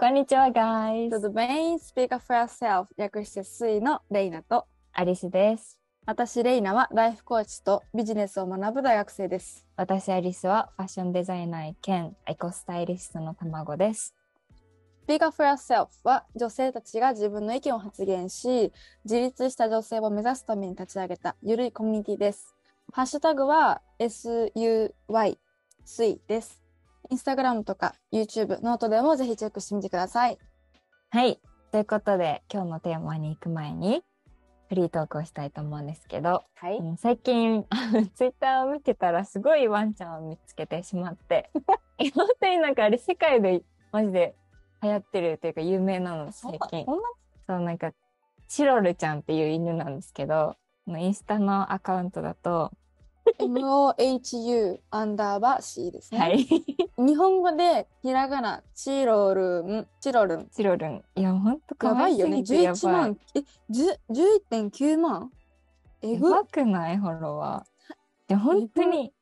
こんにちは、guys. The main speaker for yourself 略してスイのレイナとアリスです。私レイナはライフコーチとビジネスを学ぶ大学生です。私、アリスはファッションデザイナー兼エコスタイリストの卵です。Speaker for yourself は女性たちが自分の意見を発言し自立した女性を目指すために立ち上げたゆるいコミュニティです。ハッシュタグは SUY スイです。インスタグラムとか YouTube、 note でもぜひチェックしてみてください。はい。ということで、今日のテーマに行く前に、フリートークをしたいと思うんですけど、はいうん最近、ツイッターを見てたらすごいワンちゃんを見つけてしまって、本当になんかあれ世界でマジで流行ってるというか有名なの、最近。そう、なんか、チロルちゃんっていう犬なんですけど、インスタのアカウントだと、MOHU アンダーバー C ですね。はい。日本語でひらがな、チロルン、チロルン。チロルン。いや、ほんと可やば愛いよね。すぎてやばい。11万、え、10 11.9万？えぐっやばくない？フォロワー。で、本当に、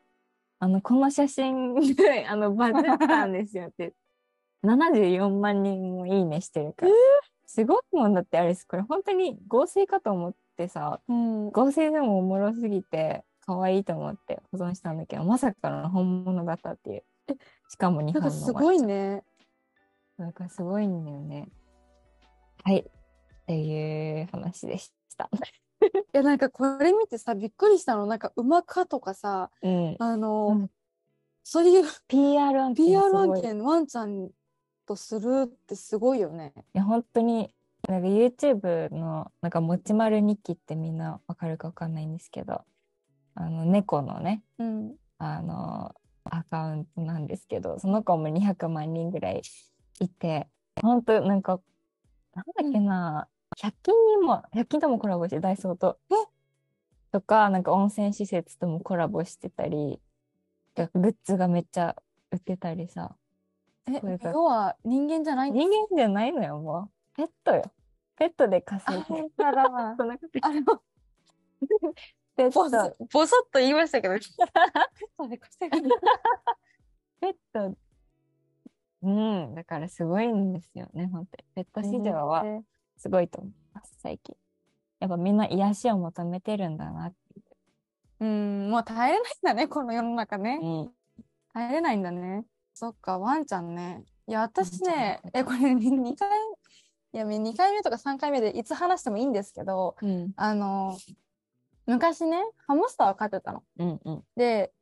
あの、この写真で、あの、バズったんですよって。74万人もいいねしてるから。すごいもんだって、あれです。これ本当に合成かと思ってさ、うん。合成でもおもろすぎて、可愛いと思って保存したんだけど、まさかの本物だったっていう。しかも日なん本の。かすごいね。なんかすごいんだよね。はい。っていう話でした。いや、なんかこれ見てさ、びっくりしたの。なんか馬かとかさ、うん。あの、うんそういう PR 案件 PR 案件ワンちゃんとするってすごいよね。いや、本当に、なんか YouTube の、なんか、もちまる日記ってみんなわかるかわかんないんですけど、あの、猫のね、うん。あの、アカウントなんですけど、その子も200万人ぐらいいて、本当なんか、なんだっけな、100均にも、100均ともコラボして、ダイソーと。とか、なんか温泉施設ともコラボしてたり、グッズがめっちゃ売ってたりさ、え要は人間じゃない人間じゃないのよ、もう。ペットよ。ペットで稼いでそ んなこと ペッぼそト、ぼそっと言いましたけど、ペットで稼ぐ。ペット、うん、だからすごいんですよね、本当に。ペット市場はねすごいと思います、最近。やっぱみんな癒しを求めてるんだなってうん、もう耐えれないんだね、この世の中ね。いう。耐えれないんだね。そっか、ワンちゃんね。いや、私ねえ、これ2回、いや、2回目とか3回目でいつ話してもいいんですけど、うん、あの、昔ね、ハムスターを飼ってたの。うん、うん。で、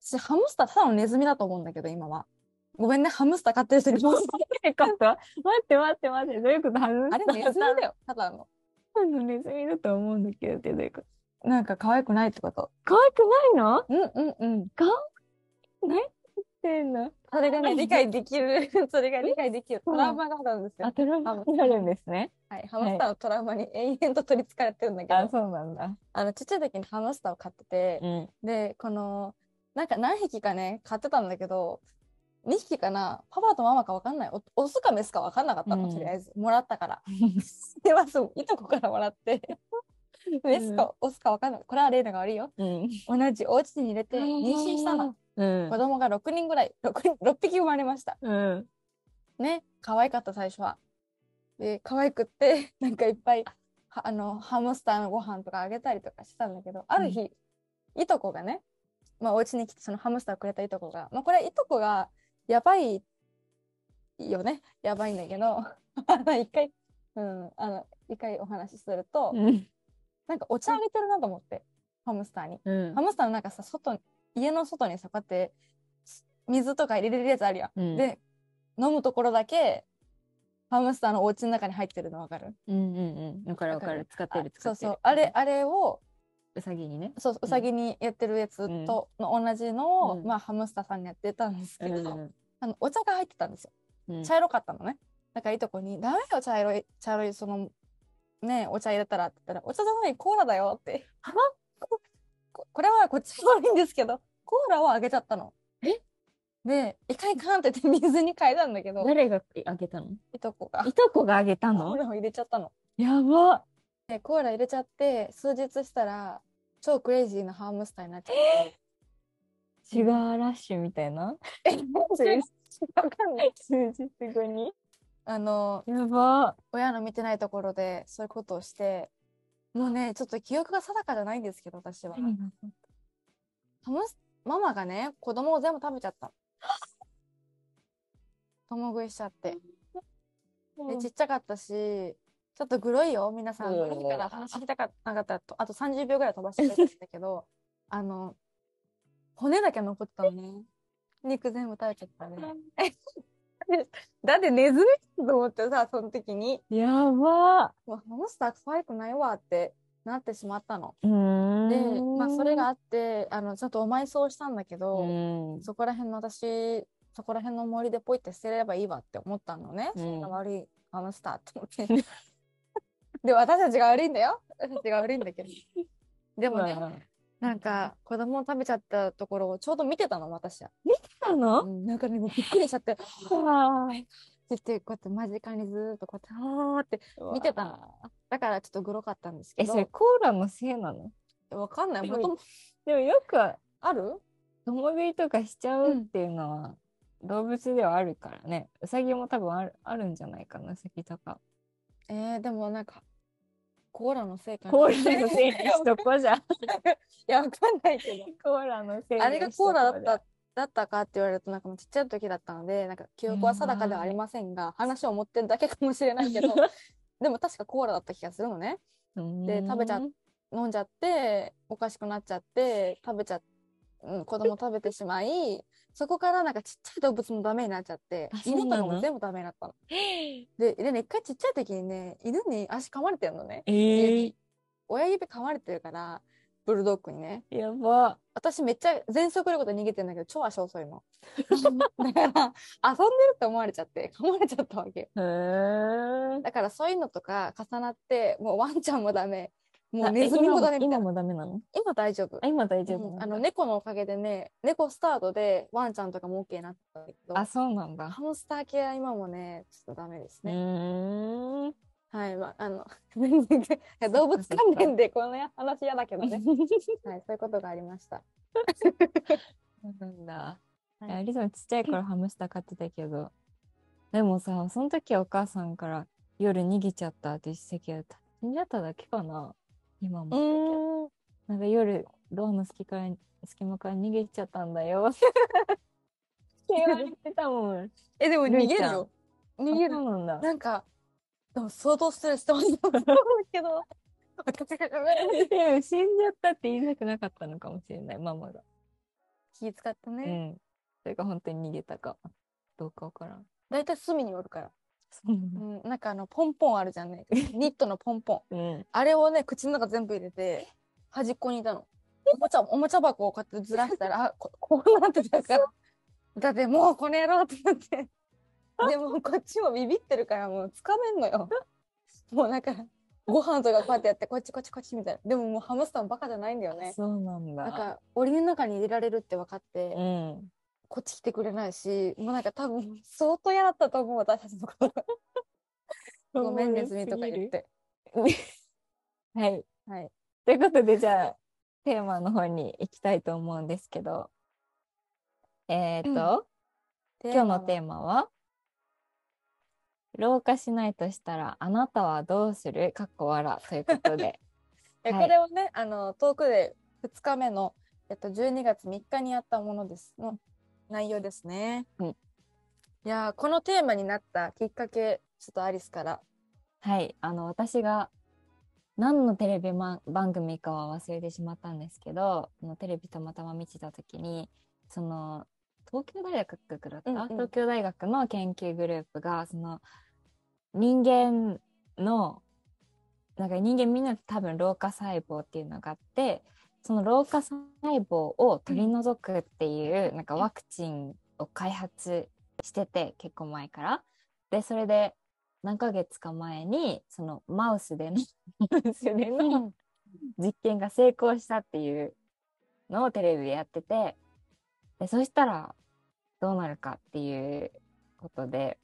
私、ハムスターただのネズミだと思うんだけど、今は。ごめんね、ハムスター飼ってる人に申 待って待って待って、どういうこと？ハムスタあれ、ーネズミだよ、ただの。ただのネズミだと思うんだけどどういうこと？なんか可愛くないってこと。可愛くないの？うんうんうん。何言ってんの？それがね、理解できる、それが理解できる。トラウマがあるんですよ。あ、。トラウマ。になるんですね。はい、ハムスターのトラウマに永遠と取り憑かれてるんだけど、あ、そうなんだ。あの、ちっちゃい時にハムスターを飼ってて、うん。で、この、なんか何匹かね、飼ってたんだけど、2匹かな、パパとママか分かんない、おオスかメスか分かんなかったの、うん。とりあえず、もらったから。で、まず、いとこからもらって、メスかオスか分かんない。これはレイナが悪いよ。うん。同じお家に入れて、妊娠したの。うん子。供が6人ぐらい、6, 人6匹生まれました。うん。ね、可愛かった最初は。で、可愛くって、なんかいっぱい、はあの、ハムスターのご飯とかあげたりとかしてたんだけど、ある日、いとこがね、まあ、お家に来てそのハムスターをくれたいとこが、まあ、これいとこがやばいよね。やばいんだけど、一回、うん、あの、一回お話しすると、うん。なんかお茶あげてるなと思って、ハムスターに。うんハムスターのなんかさ、外、家の外にさ、こうやって、水とか入れれるやつあるやん。うんで、飲むところだけ、ハムスターのお家の中に入ってるのわかる？うんうんうん。わかるわかる。使ってる？使ってる。そうそう。あれ、あれを、うさぎにね。そう、うさぎにやってるやつと、の同じのを、うんまあ、ハムスターさんにやってたんですけど、うんあの、お茶が入ってたんですよ。うん。茶色かったのね。だからいとこに、ダメよ、茶色い、茶色い、その、ね、お茶入れたらって言ったら、お茶じゃない、コーラだよって。は？これはこっちもいいんですけど、コーラをあげちゃったの。え？で、いかんいかんって言って水に変えたんだけど、誰があげたの？いとこがいとこがあげたコーのラを入れちゃったの。やば。で、コーラ入れちゃって、数日したら、超クレイジーなハムスターになっちゃって、シュガーラッシュみたいな？え、わかんない。数日後に？あの、やば。親の見てないところでそういうことをして、もうね、ちょっと記憶が定かじゃないんですけど、私は。ハムスママがね、子供を全部食べちゃった。共食いしちゃって。で、ちっちゃかったし、ちょっとグロいよ、皆さん。うんグロいから話聞きたかったなかったらと、あと30秒ぐらい飛ばしてくれたんだけど、あの、骨だけ残ってたのね。肉全部食べちゃったね。だってネズミだと思ってさ、その時に、やば。もうハムスター可愛くないわってなってしまったの。で、ん。まあそれがあって、あの、ちょっとお埋葬したんだけど、うん。そこら辺の私、そこら辺の森でポイって捨てればいいわって思ったのね。うんそんな悪いハムスターって思って。で、私たちが悪いんだよ。私たちが悪いんだけど。でもね、まあなんか子供を食べちゃったところをちょうど見てたの、私は。たの？うんなんかね、もうびっくりしちゃって、わって言って、こうやって間近にずーっとこうやって、はーって見てたの。だからちょっとグロかったんですけえ、どそ、れコーラのせいなの？わかんない。でももともでもよくある？共食いとかしちゃうっていうのは動物ではあるからね。うさぎも多分あるあるんじゃないかな、うさぎとか。えー、でもなんか、コーラのせいかな。コーラのせいにしとこうじゃん。いや、わかんないけど。コーラのせいにあれがコーラだった、だったかって言われると、なんかもうちっちゃい時だったので、なんか記憶は定かではありませんが、話を持ってるだけかもしれないけど、でも確かコーラだった気がするのね。で食べちゃ飲んじゃって、おかしくなっちゃって、食べちゃ、うん、子供食べてしまい、そこからなんかちっちゃい動物もダメになっちゃって犬とかも全部ダメになったの。で、でね、一回ちっちゃい時にね、犬に足噛まれてるのね。えー、親指噛まれてるから、ブルドッグにね。やば。私めっちゃ全速力で逃げてんだけど、超足遅いの。だから、遊んでるって思われちゃって、噛まれちゃったわけだからそういうのとか重なって、もうワンちゃんもダメ。もあうネズミもダメ。今もダメなの？今大丈夫あ。今大丈夫うんあの猫のおかげでね、猫スタートでワンちゃんとかも OK になったんだけど、あ、そうなんだ。ハムスター系は今もね、ちょっとダメですうね。はい、まあ、あの、全 然動物関連でこの話嫌だけどね。はい、そういうことがありました。そうなんだ。はいリゾンちっちゃい頃ハムスター飼ってたけど、でもさ、その時はお母さんから夜逃げちゃったって言ってたけど、死んじゃっただけかな今も。なんか夜、ドアの隙から、隙間から逃げちゃったんだよ。って言われてたもん。え、でも逃げるよ。逃げある。そうなんだ。なんか、でも相当ストレス溜まったと思うけど。死んじゃったって言いたくなかったのかもしれない、ママが。気使ってうね。ん。それが本当に逃げたか、どうかわからん。だいたい隅におるから。そうなんだ。うん、なんかあの、ポンポンあるじゃんね。ニットのポンポン。うん。あれをね、口の中全部入れて、端っこにいたの。おもちゃ、おもちゃ箱をこうやってずらしたら、あ、ここうなってたから。だってもうこの野郎ってなって。でもこっちもビビってるからもうつかめんのよ。もうなんか、ご飯とかこうやってやって、こっちこっちこっちみたいな。でももうハムスターもバカじゃないんだよね。そうなんだ。なんか、檻の中に入れられるって分かって、うん。こっち来てくれないし、もうなんか多分相当嫌だったと思う、私たちのこと。ごめん、ネズミとか言って。はい。はい。ということで、じゃあ、テーマの方に行きたいと思うんですけど、えっ、と、今日のテーマは、老化しないとしたら、あなたはどうする？かっこ笑ということで。えはいこれをね、あの、トークで2日目の、えっと、12月3日にやったものです。の内容ですね。うんいやー、このテーマになったきっかけ、ちょっとアリスから。はい。あの、私が、何のテレビま番組かは忘れてしまったんですけど、テレビたまたま見てたときに、その、東京大学だった、うんうん東京大学の研究グループが、その、人間の、なんか人間みんな多分老化細胞っていうのがあって、その老化細胞を取り除くっていう、なんかワクチンを開発してて、結構前から。で、それで何ヶ月か前に、そのマウスでの、マウスでの実験が成功したっていうのをテレビでやってて、でそしたらどうなるかっていうことで、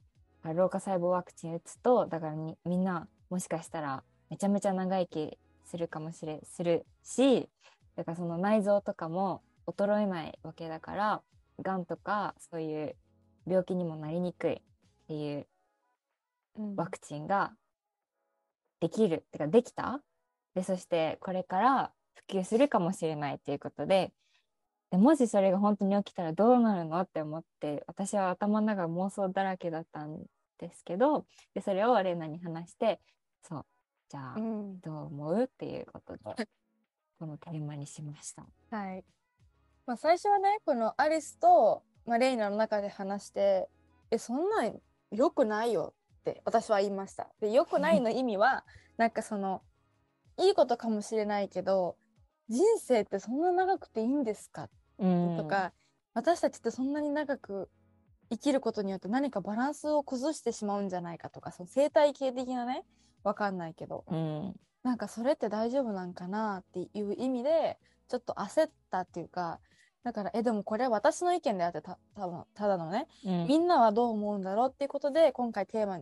老化細胞ワクチン打つと、だからにみんなもしかしたらめちゃめちゃ長生きするかもしれ、するし、だからその内臓とかも衰えないわけだからがんとかそういう病気にもなりにくいっていううん。ワクチンができるってかできた？でそしてこれから普及するかもしれないっていうことででもしそれが本当に起きたらどうなるの？って思って私は頭の中妄想だらけだったんですけどでそれをレナに話してそうじゃあうんどう思うっていうことでこのテーマにしました。はい。まあ、最初はね、このアリスと、まあ、レイナの中で話して、え、そんなん良くないよって私は言いました。で、良くないの意味は、なんかその、いいことかもしれないけど、人生ってそんな長くていいんですか？うんとか、私たちってそんなに長く生きることによって何かバランスを崩してしまうんじゃないかとか、その生態系的なね、わかんないけど、うん。なんかそれって大丈夫なんかなっていう意味でちょっと焦ったっていうかだからえでもこれ私の意見であってた多分ただのね。うん。みんなはどう思うんだろうっていうことで今回テーマ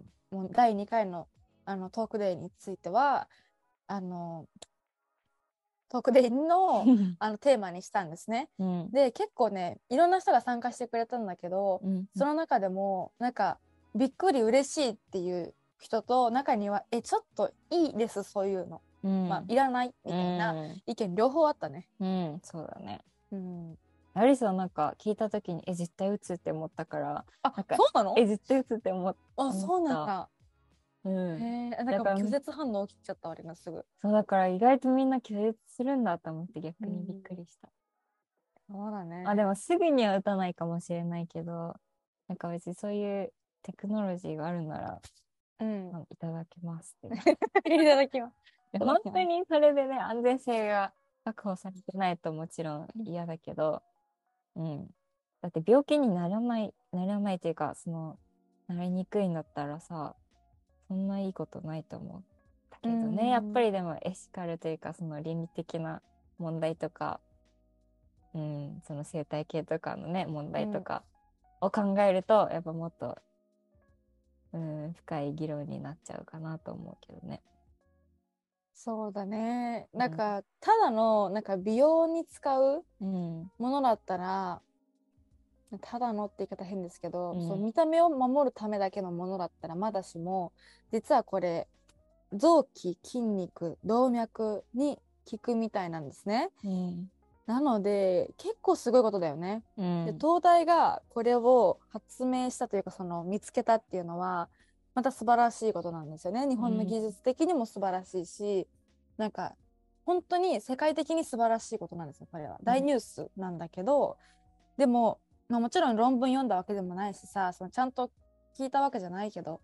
第2回のあのトークデイについてはあのトークデイのあのテーマにしたんですね。うん。で結構ねいろんな人が参加してくれたんだけどうんその中でもなんかびっくり嬉しいっていう人と中にはえちょっといいですそういうの、うん。まあいらないみたいな意見両方あったね。うん。うんそうだね。うん、アリスはなんか聞いた時にえ絶対打つって思ったからあそうなの？え絶対打つって思った。そうなんだ。うんなんか拒絶反応起きちゃった俺がすぐ。そうだから意外とみんな拒絶するんだと思って逆にびっくりした。そうだね。あでもすぐには打たないかもしれないけどなんか別にそういうテクノロジーがあるなら、うん。まあ いただきますって。いただきます。で本当にそれでね安全性が確保されてないともちろん嫌だけど、うん、だって病気にならないならないというかそのなりにくいんだったらさそんないいことないと思うだけどね、うんやっぱりでもエシカルというかその倫理的な問題とか、うん、その生態系とかのね問題とかを考えると、やっぱもっと、うん、深い議論になっちゃうかなと思うけどね。そうだね。うんなんか、ただのなんか美容に使ううんものだったらただのって言い方変ですけど、うんそう見た目を守るためだけのものだったらまだしも実はこれ臓器筋肉動脈に効くみたいなんですね。うんなので結構すごいことだよね。うんで東大がこれを発明したというかその見つけたっていうのはまた素晴らしいことなんですよね。日本の技術的にも素晴らしいし、なんか本当に世界的に素晴らしいことなんですよこれは。大ニュースなんだけど、でも、まあ、もちろん論文読んだわけでもないしさそのちゃんと聞いたわけじゃないけど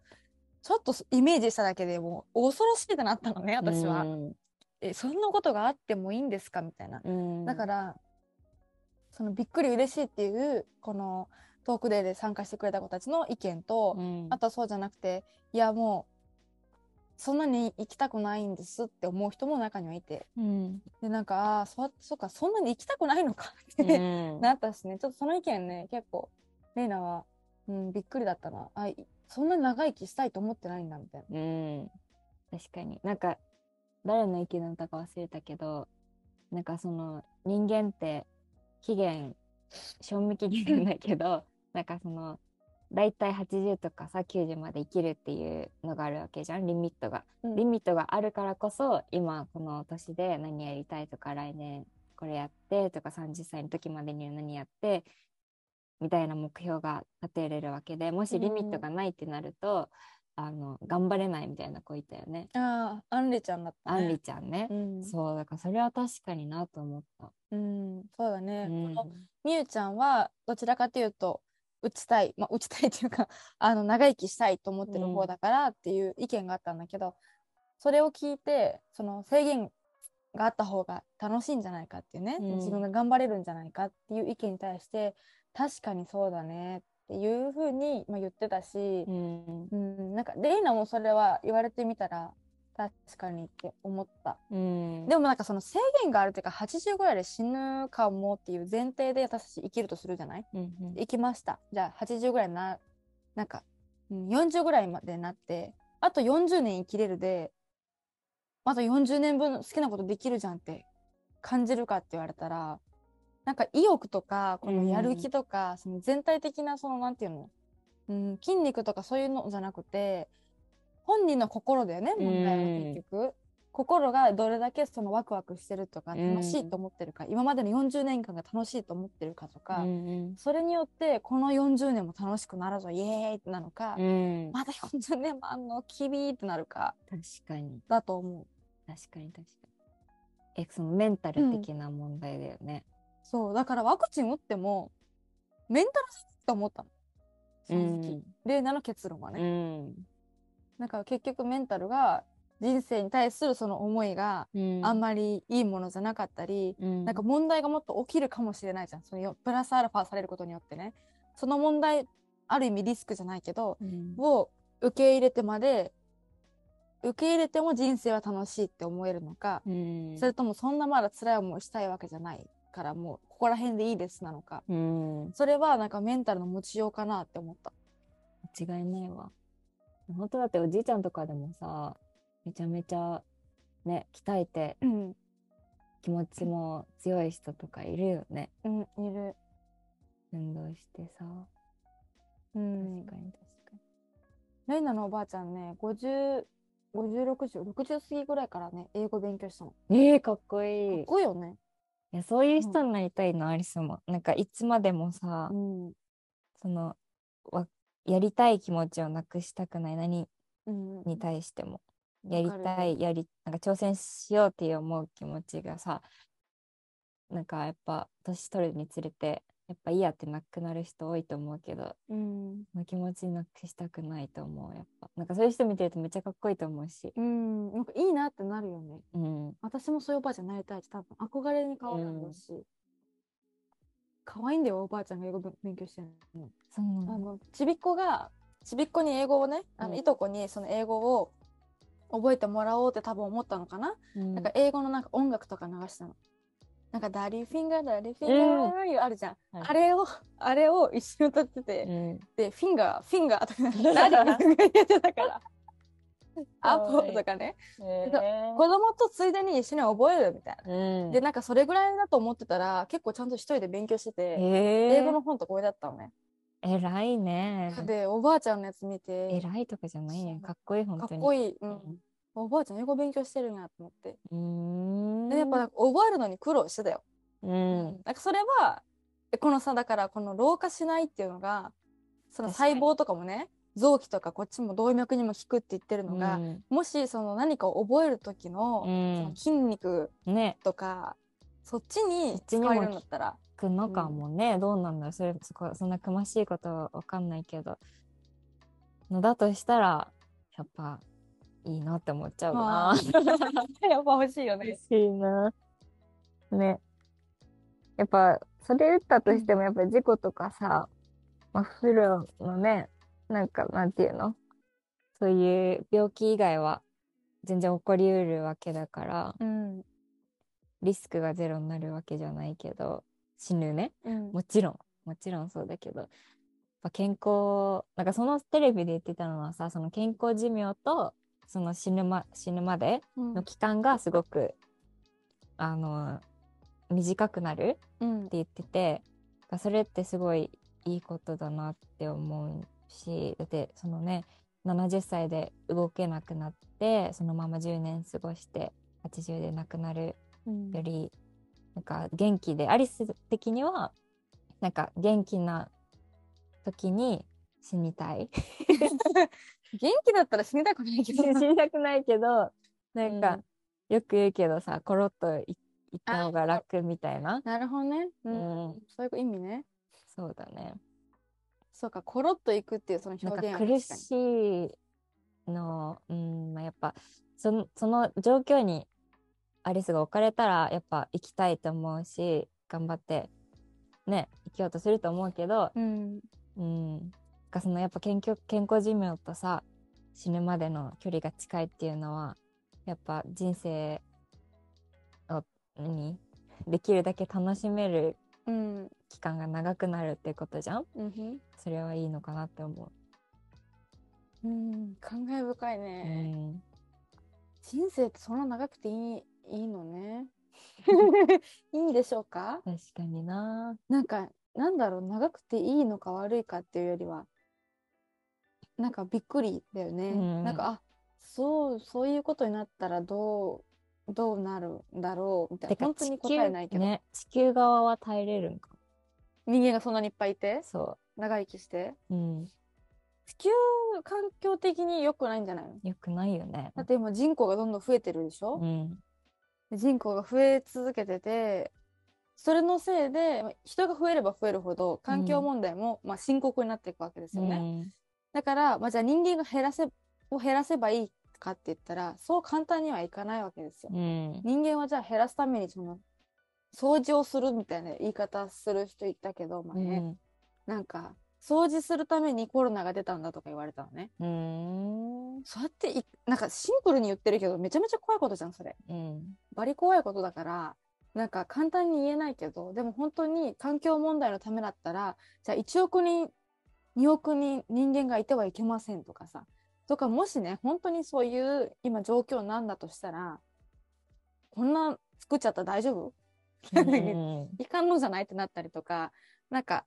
ちょっとイメージしただけでもう恐ろしいってなったのね私は。うんえそんなことがあってもいいんですか？みたいな。うんだから、そのびっくり嬉しいっていうこのトークデーで参加してくれた子たちの意見と、うんあとはそうじゃなくていやもうそんなに行きたくないんですって思う人も中にはいて。うん。でなんかああそそうかそんなに行きたくないのかっうて、ん。なったしね。ちょっとその意見ね結構レイナは、うん、びっくりだったな。あいそんなに長生きしたいと思ってないんだみたいな。うん。確かに。なんか誰の意見だったか忘れたけどなんかその人間って期限賞味期限ないけど なんかその大体80とかさ90まで生きるっていうのがあるわけじゃんリミットが。うんリミットがあるからこそ今この年で何やりたいとか来年これやってとか30歳の時までには何やってみたいな目標が立てれるわけでもしリミットがないってなると、あの頑張れないみたいな子いたよね。ああアンリちゃんだったね。あんりちゃんね、うんそうだからそれは確かになと思った。うん、そうだね。みゆちゃんはどちらかというと打ちたい、まあ、打ちたいっていうか あの長生きしたいと思ってる方だからっていう意見があったんだけど、それを聞いてその制限があった方が楽しいんじゃないかっていうね、うん。自分が頑張れるんじゃないかっていう意見に対して確かにそうだねっていうふうに、まあ、言ってたし、うん。うん、なんかレイナもそれは言われてみたら確かにって思った。うん。でもなんかその制限があるっていうか80ぐらいで死ぬかもっていう前提で私たち生きるとするじゃない？うんうん。生きました。じゃあ80ぐらいななんかうん40ぐらいまでなってあと40年生きれるであと40年分好きなことできるじゃんって感じるかって言われたらなんか意欲とかこのやるうん気とか、その全体的なそのなんていうの、うん、筋肉とかそういうのじゃなくて本人の心だよね問題は結局、心がどれだけそのワクワクしてるとかうん。楽しいと思ってるか、今までの40年間が楽しいと思ってるかとか、うんそれによってこの40年も楽しくなるぞイエーイってなのか、うん、まだ40年もあんのキビーってなるか確かに。だと思う。確かに確かに。えそのメンタル的な問題だよね、そう。だからワクチン打ってもメンタルって思ったの。正直、レイナの結論はね、うんなんか結局メンタルが人生に対するその思いがうん。あんまりいいものじゃなかったり、うん。なんか問題がもっと起きるかもしれないじゃんそのよプラスアルファされることによってね。その問題ある意味リスクじゃないけどうん。を受け入れてまで受け入れても人生は楽しいって思えるのか、うん。それともそんなまだ辛い思いしたいわけじゃないからもうここら辺でいいですなのか。うん。それはなんかメンタルの持ちようかなって思った。間違いないわ本当だっておじいちゃんとかでもさめちゃめちゃね鍛えてうん、気持ちも強い人とかいるよねうん、いる。運動してさうん確かに確かレイナのおばあちゃんね、50、50、60、60過ぎぐらいからね、英語勉強したの。かにえー、かっこいいっこいいよね。いやそういう人になりたいのありそうもなんかいつまでもさ、うん。そのわやりたい気持ちをなくしたくない何うん。に対してもやりたいやりなんか挑戦しようっていう思う気持ちがさなんかやっぱ年取るにつれてやっぱいいやってなくなる人多いと思うけどうん。気持ちなくしたくないと思うやっぱなんかそういう人見てるとめっちゃかっこいいと思うしうん。なんかいいなってなるよね。うん私もそういうおばあちゃんになりたいし、多分憧れに変わるんだし。可愛いんだよ、おばあちゃんが英語勉強してるの。そうなのあのちびっこがちびっこに英語をねあの、うん。いとこにその英語を覚えてもらおうって多分思ったのかな、うん。なんか英語のなんか音楽とか流したの。なんか daddy finger daddy finger あるじゃん、はい。あれをあれを一緒に歌ってて、うん。で finger finger とか daddy finger 言ってたから apple とかね。え子供とついでに一緒に覚えるみたいな。ーでなんかそれぐらいだと思ってたら結構ちゃんと一人で勉強してて、え英語の本とか置いてあったのね。偉いね。でおばあちゃんのやつ見て偉いとかじゃないねかっこいい本か当に。っこいい、うん、おばあちゃん英語勉強してるんやと思って、うーん。でやっぱなんか覚えるのに苦労してたよ、うん。なんかそれはでこのさだからこの老化しないっていうのがその細胞とかもね臓器とかこっちも動脈にも効くって言ってるのが、うん。もしその何かを覚える時の,、の筋肉ねとかそっちにそっちにも使えるんだったら。くのかもね、どうなんだろう。それそこそんな詳しいことは分かんないけど。のだとしたらやっぱいいなって思っちゃうな。あ。やっぱ欲しいよね。嬉。しいな。ね。やっぱそれ打ったとしてもやっぱ事故とかさ、まあ、フルのねなんかなんていうの？そういう病気以外は全然起こりうるわけだからうん。リスクがゼロになるわけじゃないけど死ぬね。うん。もちろん。もちろんそうだけど。やっぱ健康なんかそのテレビで言ってたのはさその健康寿命とその死ぬま死ぬまでうん。の期間がすごくあの短くなるってうん言っててそれってすごいいいことだなって思うしだってそのね70歳で動けなくなってそのまま10年過ごして80で亡くなるうん。よりなんか元気でアリス的にはなんか元気な時に死にたい。元気だったら死にたくないけど。死にたくないけどなんか、うん。よく言うけどさコロッといいった方が楽みたいな。なるほどね、ううんん。そういう意味ね。そうだねそうかコロッといくっていうその表現苦しいのうんまあやっぱそのその状況にアリスが置かれたらやっぱ行きたいと思うし頑張ってね生きようとすると思うけどうん。うん。がそのやっぱ健康健康寿命とさ死ぬまでの距離が近いっていうのはやっぱ人生を何できるだけ楽しめるうん。期間が長くなるってことじゃん？うんそれはいいのかなって思う。ん感慨深いううね、ん。人生ってそんな長くていいいいのね。いいんでしょうか？確かにな。なんかなんだろう長くていいのか悪いかっていうよりはなんかびっくりだよね、うん。なんかあそうそういうことになったらどうどうなるんだろうみたいな本当に答えないけど、ね、地球側は耐えれるんか。人間がそんなにいっぱいいて？そ長生きして？う。うん。地球環境的に良くないんじゃないの？よくないよね。だって今人口がどんどん増えてるでしょ、うん。で人口が増え続けててそれのせいでまあ人が増えれば増えるほど環境問題も、まあ、深刻になっていくわけですよね。うんだから、まあ、じゃあ人間が減らせを減らせばいいかって言ったらそう簡単にはいかないわけですよ。うん。人間はじゃあ減らすためにその掃除をするみたいな言い方する人いたけど、まあねうん。なんか掃除するためにコロナが出たんだとか言われたのね。うん。そうやっていなんかシンプルに言ってるけどめちゃめちゃ怖いことじゃんそれ。うん。バリ怖いことだからなんか簡単に言えないけどでも本当に環境問題のためだったらじゃあ1億人2億人人間がいてはいけませんとかさとかもしね本当にそういう今状況なんだとしたらこんな作っちゃったら大丈夫？うん いかんのじゃないってなったりとかなんか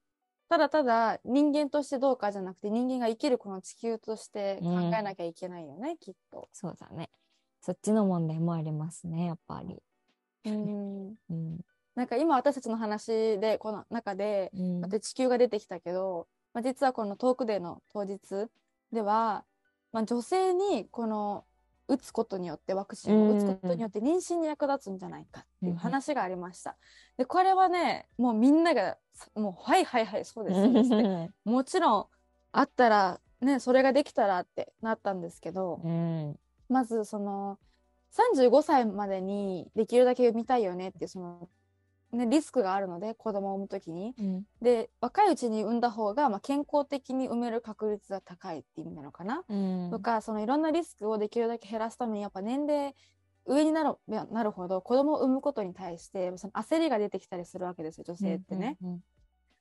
ただただ人間としてどうかじゃなくて人間が生きるこの地球として考えなきゃいけないよね、きっと。そうだね。そっちの問題もありますね、やっぱり。うん うん。なんか今私たちの話でこの中でうんまた地球が出てきたけど、まあ、実はこのトークデーの当日では、まあ、女性にこの打つことによってワクチンを打つことによって妊娠に役立つんじゃないかっていう話がありました。でこれはねもうみんながもうはいはいはいそうですそうですってもちろんあったらねそれができたらってなったんですけど、うん。まずその35歳までにできるだけ産みたいよねっていうその、ね、リスクがあるので子供を産む時にうん。で若いうちに産んだ方が、まあ、健康的に産める確率が高いっていう意味なのかな、うん。とかそのいろんなリスクをできるだけ減らすためにやっぱ年齢上になるなるほど子供を産むことに対してその焦りが出てきたりするわけですよ女性ってね。うん。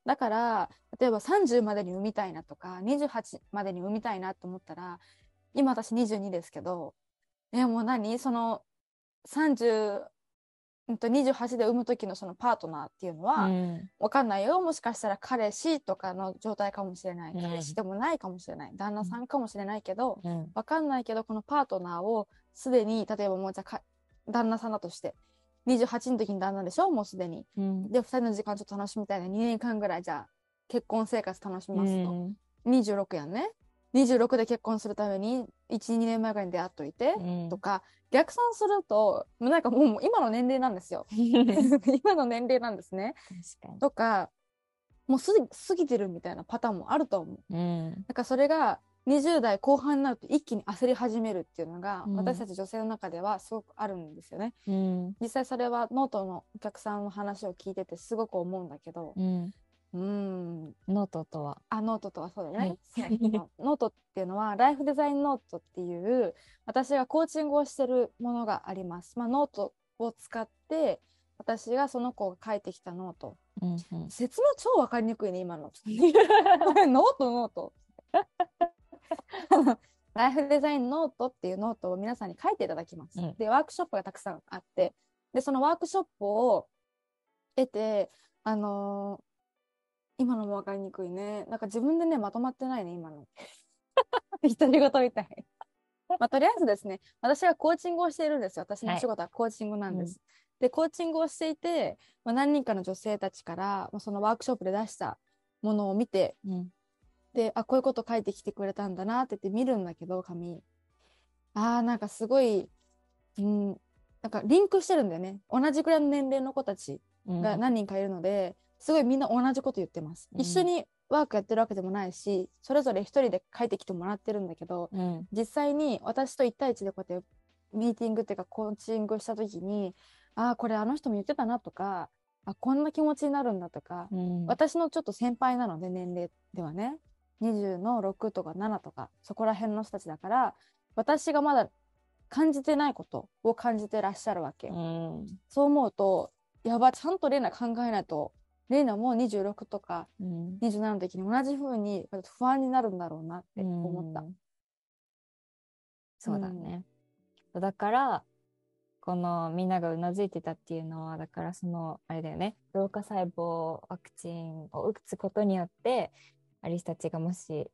だから例えば30までに産みたいなとか28までに産みたいなと思ったら今私22ですけどえもう何？その30うんと28で産む時のそのパートナーっていうのは、うん。わかんないよ。もしかしたら彼氏とかの状態かもしれない。うん。彼氏でもないかもしれない。旦那さんかもしれないけどうん。わかんないけどこのパートナーをすでに例えばもうじゃ旦那さんだとして28の時に旦那でしょ？もうすでに。うん。で2人の時間ちょっと楽しみたいな。2年間ぐらいじゃあ結婚生活楽しみますと、うん。26やんね。26で結婚するために12年前ぐらいに出会っといて、うんとか逆算するともうなんかもう今の年齢なんですよ 今の年齢なんですね確かとかもうすぐ過ぎてるみたいなパターンもあると思うに。うん。だからそれが20代後半になると一気に焦り始めるっていうのが、うん私たち女性の中ではすごくあるんですよねうん。実際それはノートのお客さんの話を聞いててすごく思うんだけどうん。うん。ノートとは。あノートとはそうだね、はい。ノートっていうのはライフデザインノートっていう私がコーチングをしてるものがあります、まあ、ノートを使って私がその子が書いてきたノート。うん。うん。説明超わかりにくいね今の。ノートノート。ライフデザインノートっていうノートを皆さんに書いていただきます、うん。でワークショップがたくさんあって。でそのワークショップを経てあのー今のもわかりにくいね。なんか自分でねまとまってないね今の。独り言みたい。まあ、とりあえずですね私がコーチングをしているんですよ。私のお仕事はコーチングなんです、でコーチングをしていて、まあ、何人かの女性たちから、まあ、そのワークショップで出したものを見てうん。であこういうこと書いてきてくれたんだなって言って見るんだけど紙あーなんかすごい、うん、なんかリンクしてるんだよね。同じくらいの年齢の子たちうん。が何人かいるので、すごいみんな同じこと言ってます、うん一緒にワークやってるわけでもないしそれぞれ一人で書いてきてもらってるんだけどうん。実際に私と1対1でこうやってミーティングっていうかコーチングした時にああこれあの人も言ってたなとかあこんな気持ちになるんだとか、うん。私のちょっと先輩なので年齢ではね20の6とか7とかそこら辺の人たちだから私がまだ感じてないことを感じてらっしゃるわけ、うん。そう思うとやばちゃんとレイナ考えないとレイナも26とかうん。27の時に同じ風に不安になるんだろうなって思った。うん。そうだね。だから、このみんながうなずいてたっていうのはだからそのあれだよね老化細胞ワクチンを打つことによってアリスたちがもし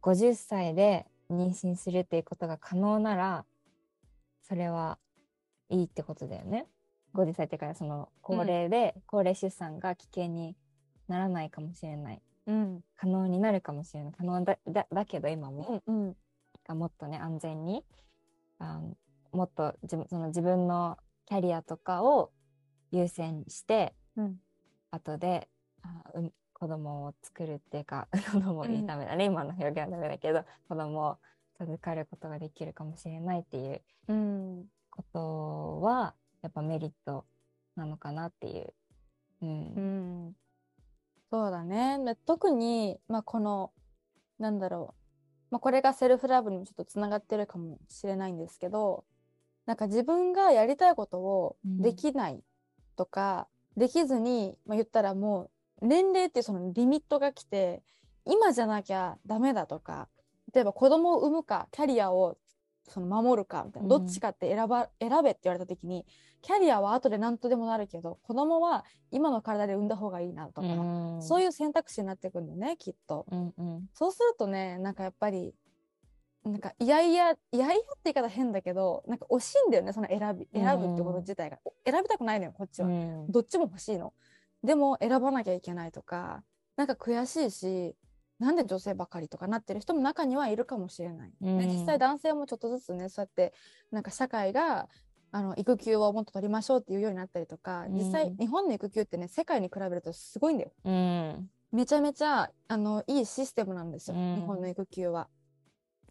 50歳で妊娠するっていうことが可能ならそれはいいってことだよね。50歳ってからその高齢で、高齢出産が危険にならないかもしれない。うん。可能になるかもしれない。可能だだだけど今も、うんうん。がもっとね安全にあのもっと自分その自分のキャリアとかを優先してうん。後であうん子供を作るっていうか 子供を言いためだね、今の表現はダメだけど子供を授かることができるかもしれないっていううん。ことはやっぱメリットなのかなっていう。うんうんそうだね。で特に、まあ、この、なんだろう。まあ、これがセルフラブにもちょっとつながってるかもしれないんですけど、なんか自分がやりたいことをうんできないとか、できずに、まあ、言ったらもう、年齢っていうそのリミットが来て、今じゃなきゃダメだとか、例えば子供を産むか、キャリアをその守るかみたいな、うんどっちかって選ば、選べって言われた時に、キャリアは後で何とでもなるけど、子供は今の体で産んだ方がいいなとか、うんそういう選択肢になってくるんだよね、きっと。うんうんそうするとね、なんかやっぱり、なんかいやいや、いやいやって言い方変だけど、なんか惜しいんだよね、その選び、選ぶってこと自体が。選びたくないのよ、こっちは。うんどっちも欲しいの。でも選ばなきゃいけないとか、なんか悔しいし、なんで女性ばかりとかなってる人も中にはいるかもしれない。うんね、実際男性もちょっとずつね、そうやって、なんか社会が、あの育休をもっと取りましょうっていうようになったりとか、実際うん日本の育休ってね、世界に比べるとすごいんだよ。うんめちゃめちゃあのいいシステムなんですよ、うん日本の育休は。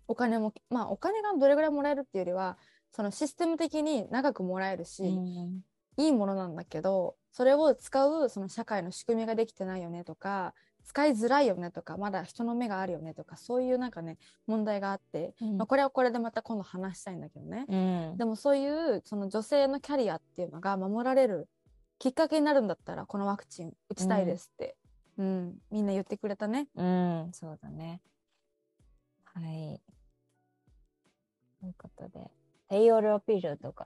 お金も、まあお金がどれぐらいもらえるっていうよりは、そのシステム的に長くもらえるし、うんいいものなんだけど、それを使うその社会の仕組みができてないよねとか、使いづらいよねとか、まだ人の目があるよねとか、そういうなんかね、問題があって、うんまあ、これはこれでまた今度話したいんだけどね。うんでもそういうその女性のキャリアっていうのが守られるきっかけになるんだったら、このワクチン打ちたいですって、うん、みんな言ってくれたね。うん、そうだね。はい。ということで、低用量ピルとか、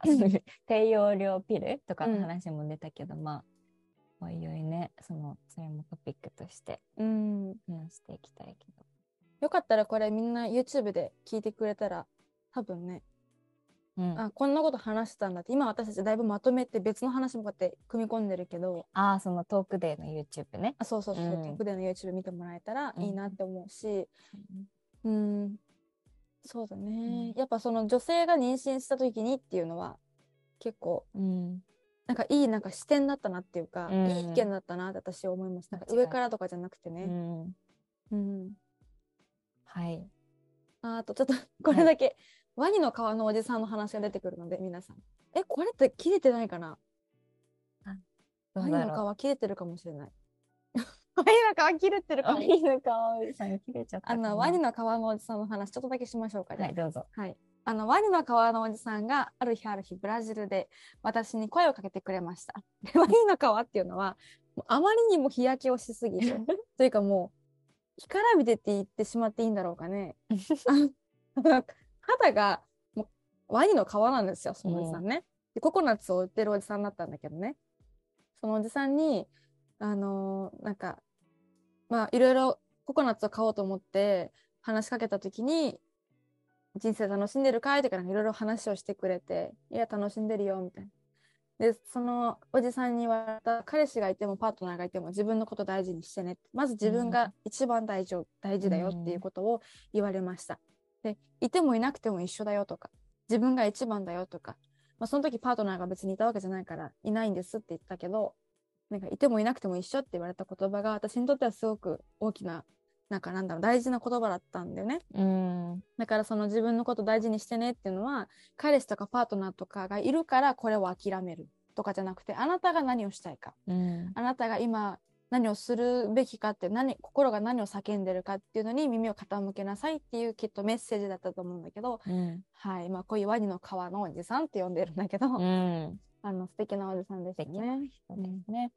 低用量ピルとかの話も出たけど、まあ、おいおいね、その、それもトピックとしてうん。話していきたいけど。よかったらこれみんな YouTube で聞いてくれたら、多分ね、うん、ああ、こんなこと話してたんだって、今私たちだいぶまとめて別の話もこうやって組み込んでるけど、あー、そのトークデーの YouTube ね。あ、そうそうそう、うんトップでの YouTube 見てもらえたらいいなって思うし、うんうん、そうだね、うんやっぱその女性が妊娠した時にっていうのは、結構、うん。なんかいいなんか視点だったなっていうか、うんいい意見だったなって私は思います。なんか上からとかじゃなくてうね。ん。うん。はい。ああとちょっと これだけ、ワニの皮のおじさんの話が出てくるので皆さん。え、これって切れてないかな？ワニ。の皮切れてるかもしれない。ワニの皮切れてるかも。ワニの顔さん切れちゃったかな。あの、ワニの皮のおじさんの話ちょっとだけしましょうか。じゃあはい、どうぞ。はい。あの、ワニの皮のおじさんがある日ある日ブラジルで私に声をかけてくれました。で ワニの皮っていうのは、あまりにも日焼けをしすぎて、というかもう、干からびてって言ってしまっていいんだろうかね。肌がもうワニの皮なんですよ、そのおじさんね。でココナッツを売ってるおじさんだったんだけどね。そのおじさんに、あのーなんか、まあ、いろいろココナッツを買おうと思って話しかけたときに、人生楽しんでるかい？とかいろいろ話をしてくれて、いや、楽しんでるよ、みたいな。で、そのおじさんに言われた、彼氏がいてもパートナーがいても自分のこと大事にしてね。まず自分が一番大事大事だよっていうことを言われました。で、いてもいなくても一緒だよとか、自分が一番だよとか、まあ、その時パートナーが別にいたわけじゃないから、いないんですって言ったけど、なんかいてもいなくても一緒って言われた言葉が私にとってはすごく大きな、なんかなんだろう、大事な言葉だったんだよね。うん。だからその自分のこと大事にしてねっていうのは、彼氏とかパートナーとかがいるからこれを諦めるとかじゃなくて、あなたが何をしたいか、うん。あなたが今何をするべきかって何、心が何を叫んでるかっていうのに耳を傾けなさいっていうきっとメッセージだったと思うんだけど、うん。はい。まあこういうワニの皮のおじさんって呼んでるんだけど、うん。あの素敵なおじさんでした素敵なね。そうですね。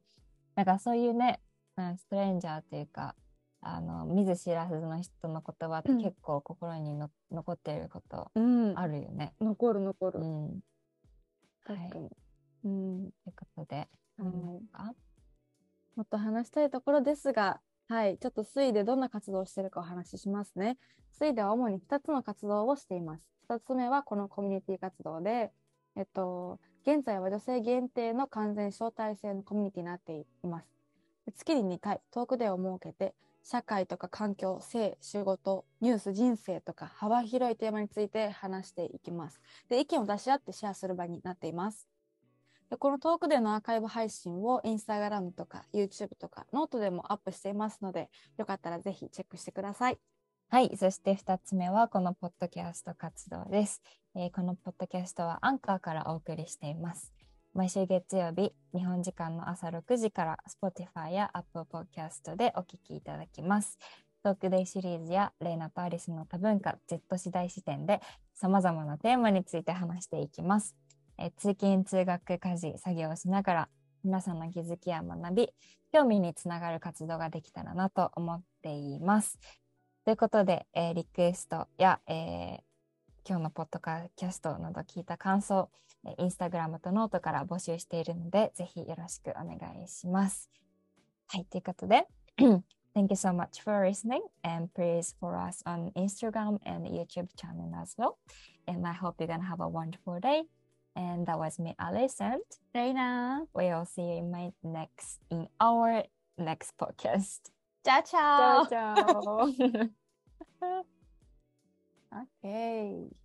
なんかそういうね、うんストレンジャーっていうか、あの見ず知らずの人の言葉ってうん結構心にの、残っていることうん。あるよね。残る残る。うん。はい。うん。ということで、はい何か？もっと話したいところですが、はい、ちょっとスイでどんな活動をしているかお話ししますね。スイでは主に2つの活動をしています。1つ目はこのコミュニティ活動で、えっと、現在は女性限定の完全招待制のコミュニティになっています。月に2回トークデーを設けて、社会とか環境、性、仕事、ニュース、人生とか幅広いテーマについて話していきます。で、意見を出し合ってシェアする場になっています。でこの TalkDay のアーカイブ配信をインスタグラムとか YouTube とかノートでもアップしていますので、よかったらぜひチェックしてください。はい。そして2つ目はこのポッドキャスト活動です。えーこのポッドキャストはアンカーからお送りしています。毎週月曜日、日本時間の朝6時から Spotify や Apple Podcast でお聞きいただきます。 TalkDay シリーズやレイナとアリスの多文化 Z 世代視点で様々なテーマについて話していきます。え通勤、通学、家事、作業をしながら皆さんの気づきや学び、興味につながる活動ができたらなと思っています。ということで、えーリクエストや、えー今日のポッドキャストなど聞いた感想、えーインスタグラムとノートから募集しているので、ぜひよろしくお願いします。はい、ということで、Thank you so much for listening and please follow us on Instagram and YouTube channel as well. And I hope you're gonna have a wonderful day. And that was me, Alice, and レイナ we'll see you in my next in our next podcast. チャチャ ciao. OK。